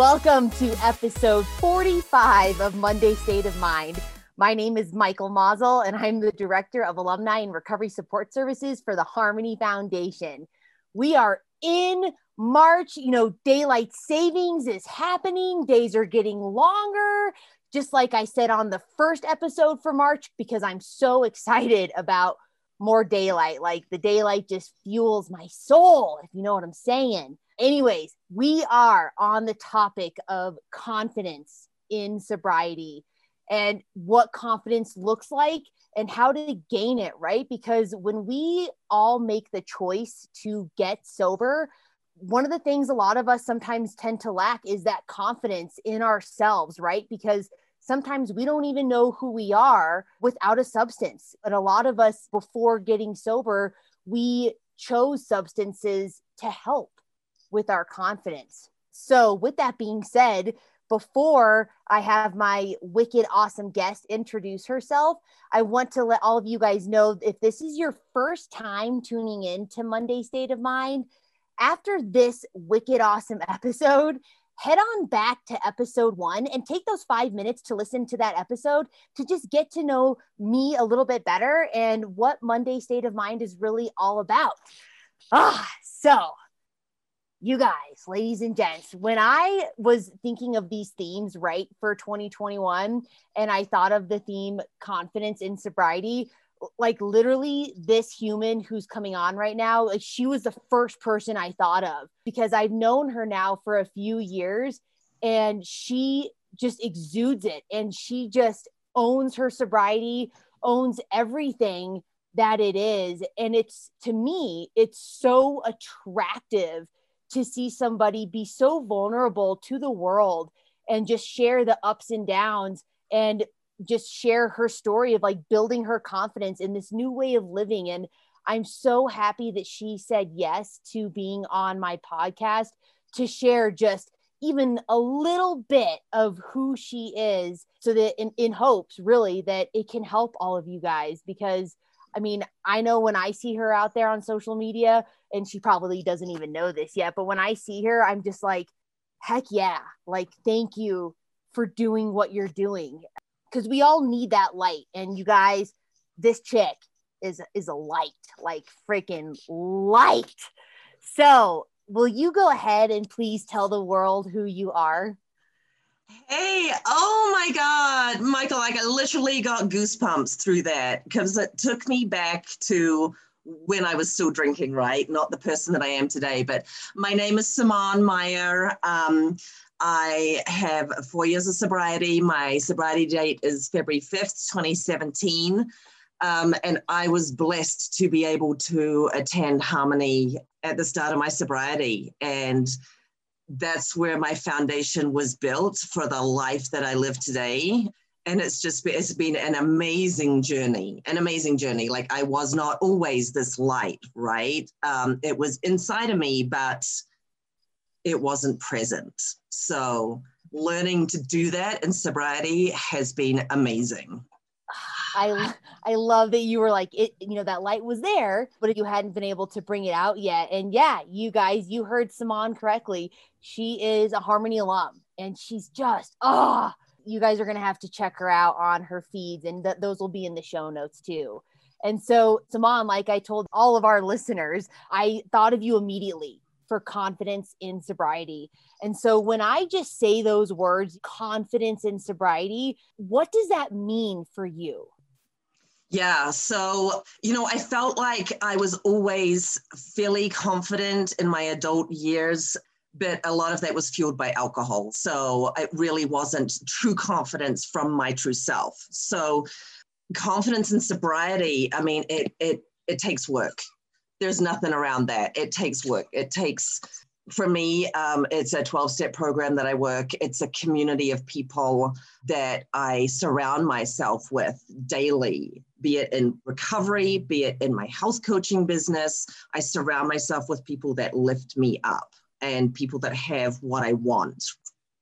Welcome to episode 45 of Monday State of Mind. My name is Michael Mazel, and I'm the Director of Alumni and Recovery Support Services for the Harmony Foundation. We are in March. You know, daylight savings is happening, days are getting longer. Just like I said on the first episode for March, because I'm so excited about more daylight. Like the daylight just fuels my soul, if you know what I'm saying. Anyways, we are on the topic of confidence in sobriety and what confidence looks like and how to gain it, right? Because when we all make the choice to get sober, one of the things a lot of us sometimes tend to lack is that confidence in ourselves, right? Because sometimes we don't even know who we are without a substance. And a lot of us, before getting sober, we chose substances to help with our confidence. So, with that being said, before I have my wicked awesome guest introduce herself, I want to let all of you guys know if this is your first time tuning in to Monday State of Mind, after this wicked awesome episode, head on back to episode one and take those five minutes to listen to that episode to just get to know me a little bit better and what Monday State of Mind is really all about. Ah, so you guys, ladies and gents, when I was thinking of these themes, right, for 2021, and I thought of the theme confidence in sobriety, like literally this human who's coming on right now, like she was the first person I thought of because I've known her now for a few years and she just exudes it and she just owns her sobriety, owns everything that it is. And it's to me, it's so attractive to see somebody be so vulnerable to the world and just share the ups and downs and just share her story of like building her confidence in this new way of living and i'm so happy that she said yes to being on my podcast to share just even a little bit of who she is so that in, in hopes really that it can help all of you guys because I mean, I know when I see her out there on social media, and she probably doesn't even know this yet, but when I see her, I'm just like, heck yeah, like, thank you for doing what you're doing. Because we all need that light. And you guys, this chick is is a light, like freaking light. So, will you go ahead and please tell the world who you are? Hey, oh my God, Michael, like I literally got goosebumps through that because it took me back to when I was still drinking, right? Not the person that I am today. But my name is Simone Meyer. Um, I have four years of sobriety. My sobriety date is February 5th, 2017. Um, and I was blessed to be able to attend Harmony at the start of my sobriety. And that's where my foundation was built for the life that I live today. And it's just it's been an amazing journey, an amazing journey. Like I was not always this light, right? Um, it was inside of me, but it wasn't present. So learning to do that in sobriety has been amazing. I I love that you were like it you know that light was there but you hadn't been able to bring it out yet. And yeah you guys you heard Simone correctly. She is a Harmony alum and she's just oh you guys are going to have to check her out on her feeds and th- those will be in the show notes too. And so Simone like I told all of our listeners I thought of you immediately for confidence in sobriety. And so when I just say those words, confidence in sobriety, what does that mean for you? Yeah. So, you know, I felt like I was always fairly confident in my adult years, but a lot of that was fueled by alcohol. So it really wasn't true confidence from my true self. So, confidence in sobriety, I mean, it, it, it takes work. There's nothing around that. It takes work. It takes for me, um, it's a 12 step program that I work. It's a community of people that I surround myself with daily, be it in recovery, be it in my health coaching business. I surround myself with people that lift me up and people that have what I want.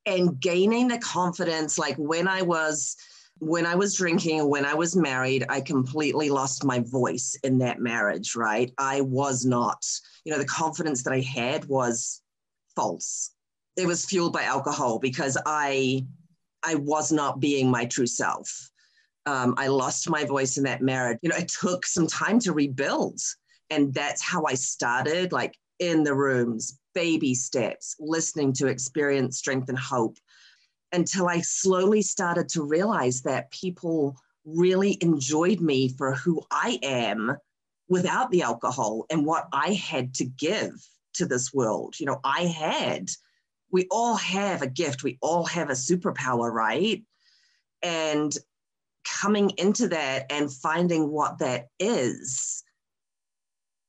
and gaining the confidence like when i was when i was drinking when i was married i completely lost my voice in that marriage right? I was not you know the confidence that i had was false. It was fueled by alcohol because i i was not being my true self. Um, i lost my voice in that marriage. You know it took some time to rebuild. And that's how i started like in the rooms baby steps, listening to experience strength and hope until I slowly started to realize that people really enjoyed me for who I am without the alcohol and what I had to give to this world. You know, I had, we all have a gift, we all have a superpower, right? And coming into that and finding what that is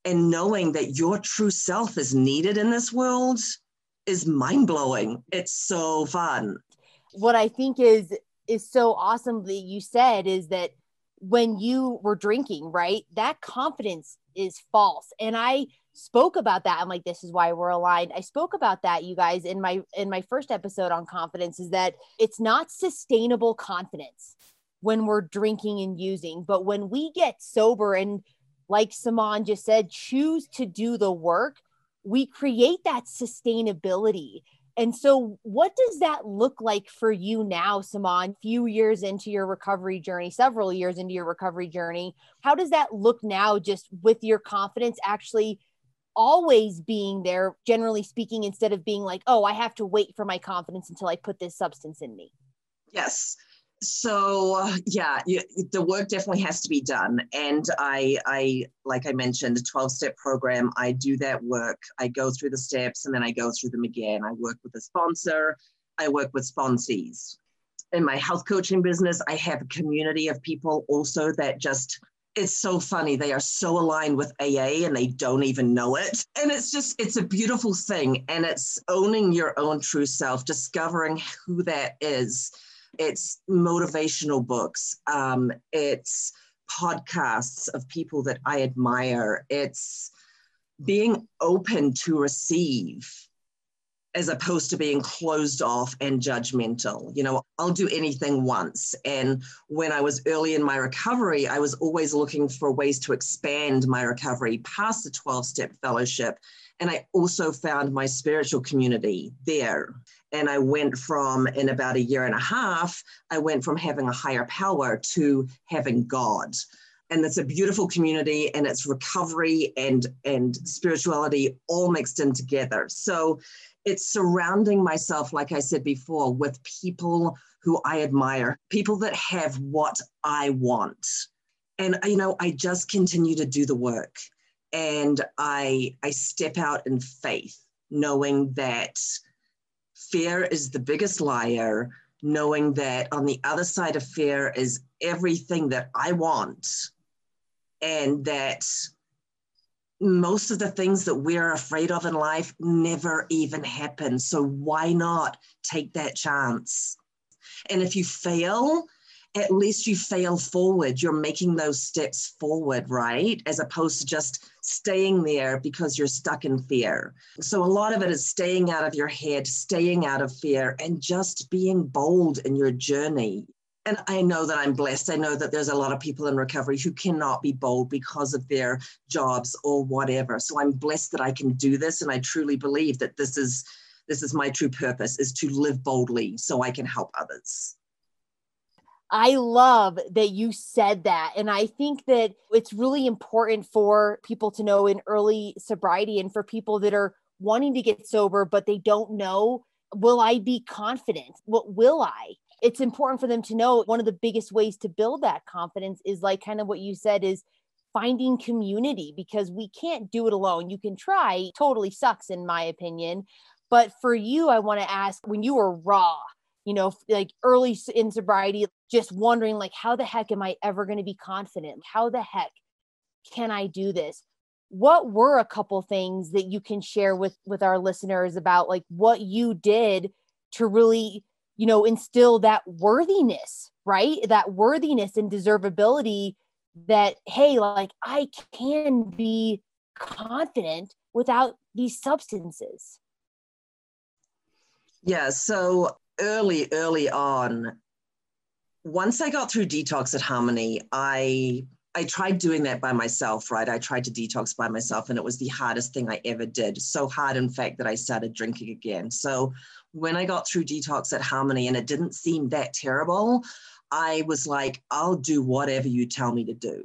and knowing that your true self is needed in this world is mind blowing. It's so fun. What I think is is so awesome that you said is that when you were drinking, right? That confidence is false. And I spoke about that. I'm like, this is why we're aligned. I spoke about that, you guys, in my in my first episode on confidence, is that it's not sustainable confidence when we're drinking and using, but when we get sober and like Simone just said, choose to do the work, we create that sustainability. And so, what does that look like for you now, Simone, few years into your recovery journey, several years into your recovery journey? How does that look now, just with your confidence actually always being there, generally speaking, instead of being like, oh, I have to wait for my confidence until I put this substance in me? Yes so uh, yeah you, the work definitely has to be done. And i i like i mentioned a 12 step program i do that work. I go through the steps and then i go through them again. I work with a sponsor. I work with sponsees. In my health coaching business i have a community of people also that just it's so funny. They are so aligned with aa and they don't even know it. And it's just it's a beautiful thing. And it's owning your own true self discovering who that is it's motivational books, um, it's podcasts of people that I admire, it's being open to receive as opposed to being closed off and judgmental. You know, I'll do anything once. And when I was early in my recovery, I was always looking for ways to expand my recovery past the 12 step fellowship. And I also found my spiritual community there. And I went from, in about a year and a half, I went from having a higher power to having God. And it's a beautiful community and it's recovery and, and spirituality all mixed in together. So it's surrounding myself, like I said before, with people who I admire, people that have what I want. And, you know, I just continue to do the work and I, I step out in faith, knowing that fear is the biggest liar, knowing that on the other side of fear is everything that I want, and that most of the things that we're afraid of in life never even happen. So why not take that chance? And if you fail, at least you fail forward. You're making those steps forward, right? As opposed to just staying there because you're stuck in fear. So a lot of it is staying out of your head, staying out of fear, and just being bold in your journey. And I know that I'm blessed. I know that there's a lot of people in recovery who cannot be bold because of their jobs or whatever. So I'm blessed that I can do this. And I truly believe that this is this is my true purpose is to live boldly so I can help others. I love that you said that. And I think that it's really important for people to know in early sobriety and for people that are wanting to get sober, but they don't know, will I be confident? What will I? It's important for them to know one of the biggest ways to build that confidence is like kind of what you said is finding community because we can't do it alone. You can try, totally sucks in my opinion. But for you, I want to ask when you were raw, you know, like early in sobriety, just wondering, like, how the heck am I ever going to be confident? How the heck can I do this? What were a couple things that you can share with with our listeners about like what you did to really, you know, instill that worthiness, right? That worthiness and deservability that hey, like I can be confident without these substances. Yeah, so early, early on, once I got through detox at Harmony, I I tried doing that by myself, right? I tried to detox by myself, and it was the hardest thing I ever did. So hard, in fact, that I started drinking again. So when I got through detox at Harmony and it didn't seem that terrible, I was like, I'll do whatever you tell me to do.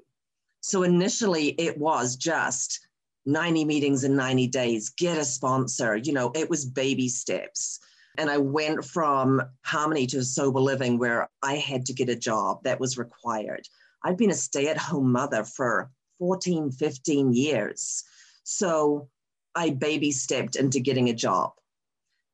So initially, it was just 90 meetings in 90 days, get a sponsor. You know, it was baby steps. And I went from harmony to sober living where I had to get a job that was required. I'd been a stay at home mother for 14, 15 years. So I baby stepped into getting a job.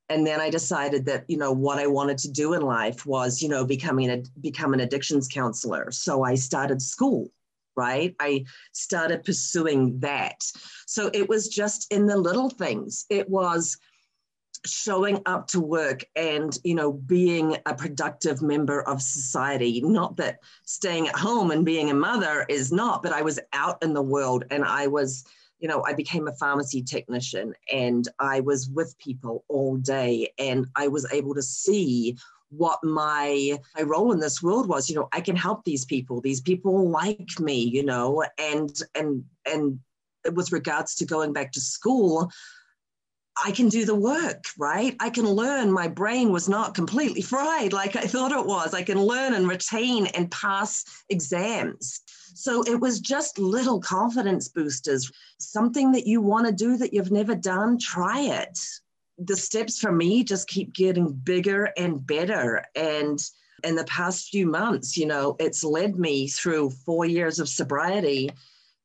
And then I decided that, you know, what I wanted to do in life was, you know, becoming a become an addictions counselor. So I started school right? I started pursuing that. So it was just in the little things. It was showing up to work and you know being a productive member of society. Not that staying at home and being a mother is not but i was out in the world and i was you know i became a pharmacy technician and i was with people all day and i was able to see what my my role in this world was. You know i can help these people. These people like me you know and and and with regards to going back to school I can do the work, right? I can learn. My brain was not completely fried like I thought it was. I can learn and retain and pass exams. So it was just little confidence boosters. Something that you want to do that you've never done, try it the steps for me just keep getting bigger and better. And in the past few months, you know, it's led me through four years of sobriety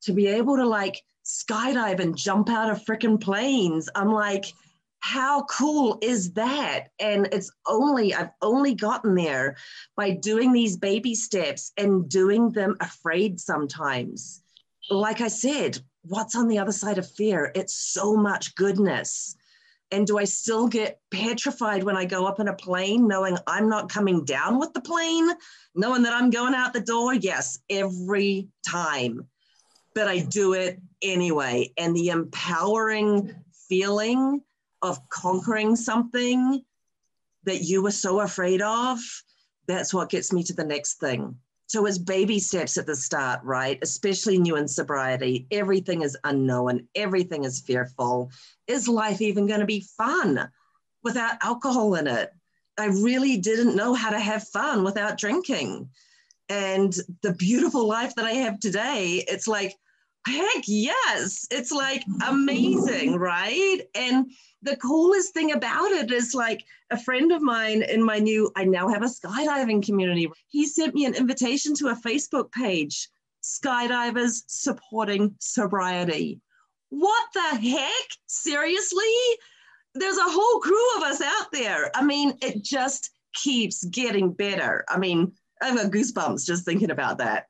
to be able to like skydive and jump out of freaking planes. I'm like, how cool is that? And it's only, I've only gotten there by doing these baby steps and doing them afraid sometimes. Like I said, what's on the other side of fear? It's so much goodness. And do I still get petrified when I go up in a plane, knowing I'm not coming down with the plane, knowing that I'm going out the door? Yes, every time. But I do it anyway. And the empowering feeling of conquering something that you were so afraid of, that's what gets me to the next thing. So it's baby steps at the start, right? Especially new in sobriety. Everything is unknown, everything is fearful. Is life even going to be fun without alcohol in it? I really didn't know how to have fun without drinking. And the beautiful life that I have today, it's like, heck yes. It's like amazing, right? And the coolest thing about it is like a friend of mine in my new, I now have a skydiving community. He sent me an invitation to a Facebook page, Skydivers Supporting Sobriety. What the heck? Seriously? There's a whole crew of us out there. I mean, it just keeps getting better. I mean, I've got goosebumps just thinking about that.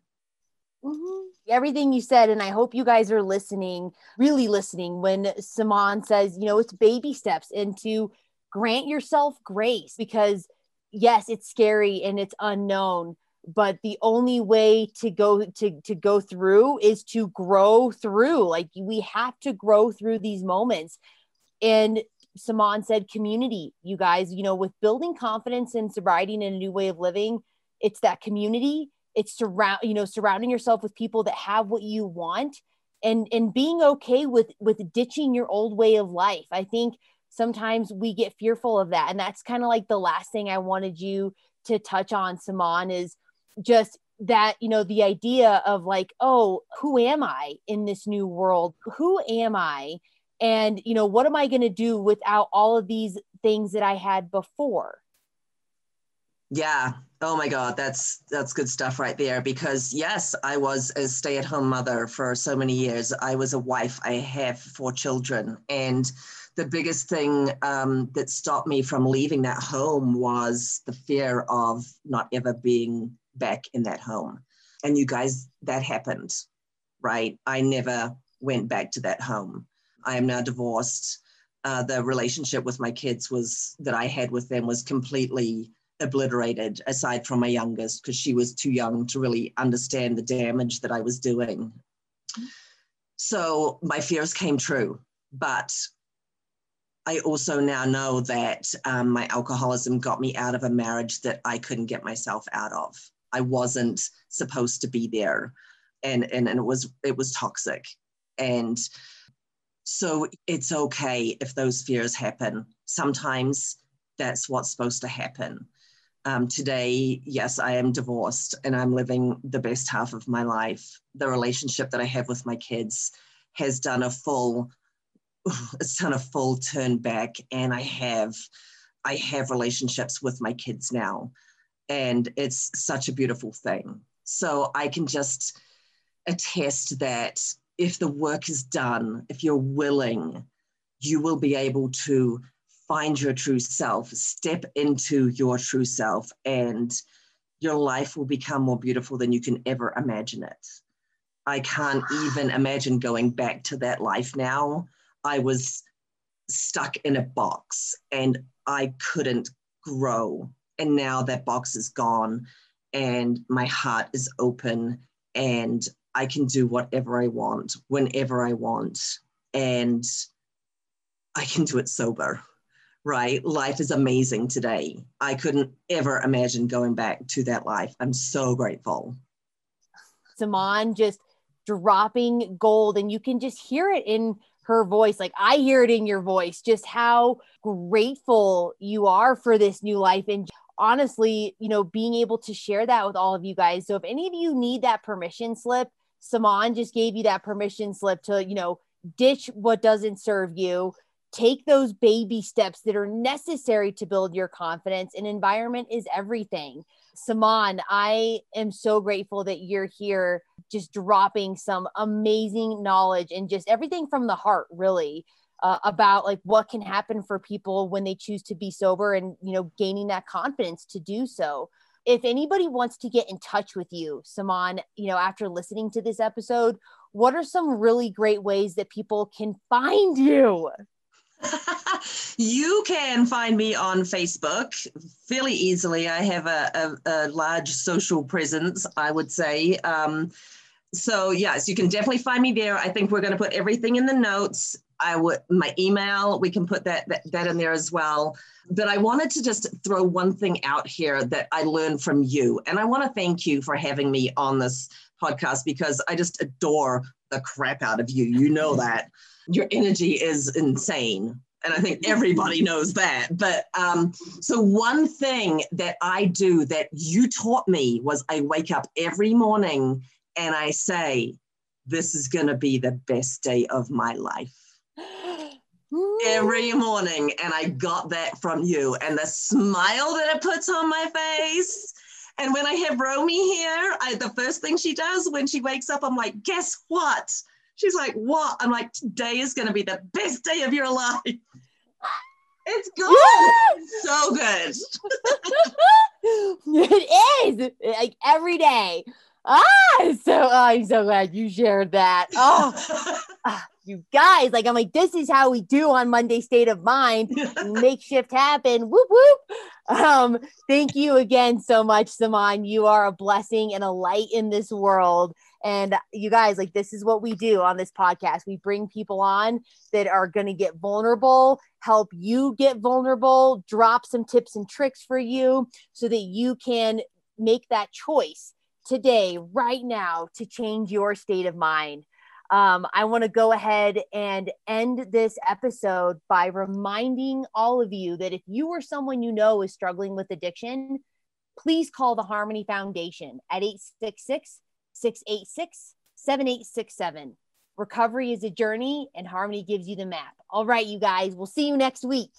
Mm-hmm. Everything you said and i hope you guys are listening really listening when Simone says you know it's baby steps into grant yourself grace because yes it's scary and it's unknown but the only way to go to to go through is to grow through. Like we have to grow through these moments. And Simone said community you guys you know with building confidence and sobriety and a new way of living it's that community it's surround you know surrounding yourself with people that have what you want and and being okay with with ditching your old way of life. I think sometimes we get fearful of that. And that's kind of like the last thing i wanted you to touch on Simone is just that you know the idea of like oh who am i in this new world? Who am i? And you know what am i going to do without all of these things that i had before yeah. Oh my God, that's that's good stuff right there. Because yes, I was a stay-at-home mother for so many years. I was a wife. I have four children, and the biggest thing um, that stopped me from leaving that home was the fear of not ever being back in that home. And you guys, that happened, right? I never went back to that home. I am now divorced. Uh, the relationship with my kids was that I had with them was completely obliterated aside from my youngest because she was too young to really understand the damage that I was doing. So my fears came true, but I also now know that um, my alcoholism got me out of a marriage that I couldn't get myself out of. I wasn't supposed to be there, and and, and it was it was toxic, and so it's okay if those fears happen. Sometimes that's what's supposed to happen. Um, today, yes, I am divorced and I'm living the best half of my life. The relationship that I have with my kids has done a full it's done a full turn back and I have I have relationships with my kids now and it's such a beautiful thing. So I can just attest that if the work is done, if you're willing, you will be able to find your true self, step into your true self, and your life will become more beautiful than you can ever imagine it. I can't even imagine going back to that life now. I was stuck in a box and I couldn't grow. And now that box is gone and my heart is open and I can do whatever I want, whenever I want. And I can do it sober, right? Life is amazing today. I couldn't ever imagine going back to that life. I'm so grateful. Simone just dropping gold, and you can just hear it in her voice. Like I hear it in your voice, just how grateful you are for this new life. And honestly, you know, being able to share that with all of you guys. So if any of you need that permission slip, Simone just gave you that permission slip to, you know, ditch what doesn't serve you, take those baby steps that are necessary to build your confidence. And environment is everything. Simone, I am so grateful that you're here just dropping some amazing knowledge and just everything from the heart, really. Uh, about like what can happen for people when they choose to be sober and you know gaining that confidence to do so if anybody wants to get in touch with you Simone, you know after listening to this episode what are some really great ways that people can find you you can find me on Facebook fairly easily. I have a, a, a large social presence, I would say. Um, so yes, you can definitely find me there. I think we're going to put everything in the notes. I would my email. We can put that, that that in there as well. But I wanted to just throw one thing out here that I learned from you, and I want to thank you for having me on this podcast because I just adore the crap out of you. You know that your energy is insane. And I think everybody knows that. But um, so, one thing that I do that you taught me was I wake up every morning and I say, This is going to be the best day of my life. every morning. And I got that from you. And the smile that it puts on my face. And when I have Romy here, I, the first thing she does when she wakes up, I'm like, guess what? She's like, what? I'm like, today is going to be the best day of your life. It's good. so good. it is like every day. Ah, so oh, I'm so glad you shared that. Oh, ah, you guys, like I'm like, this is how we do on Monday State of Mind. Makeshift happen. Whoop whoop. Um, thank you again so much, Simone. You are a blessing and a light in this world. And you guys, like, this is what we do on this podcast. We bring people on that are going to get vulnerable, help you get vulnerable, drop some tips and tricks for you so that you can make that choice today, right now, to change your state of mind. Um, I want to go ahead and end this episode by reminding all of you that if you or someone you know is struggling with addiction, please call the Harmony Foundation at 866 686 7867. Recovery is a journey, and Harmony gives you the map. All right, you guys, we'll see you next week.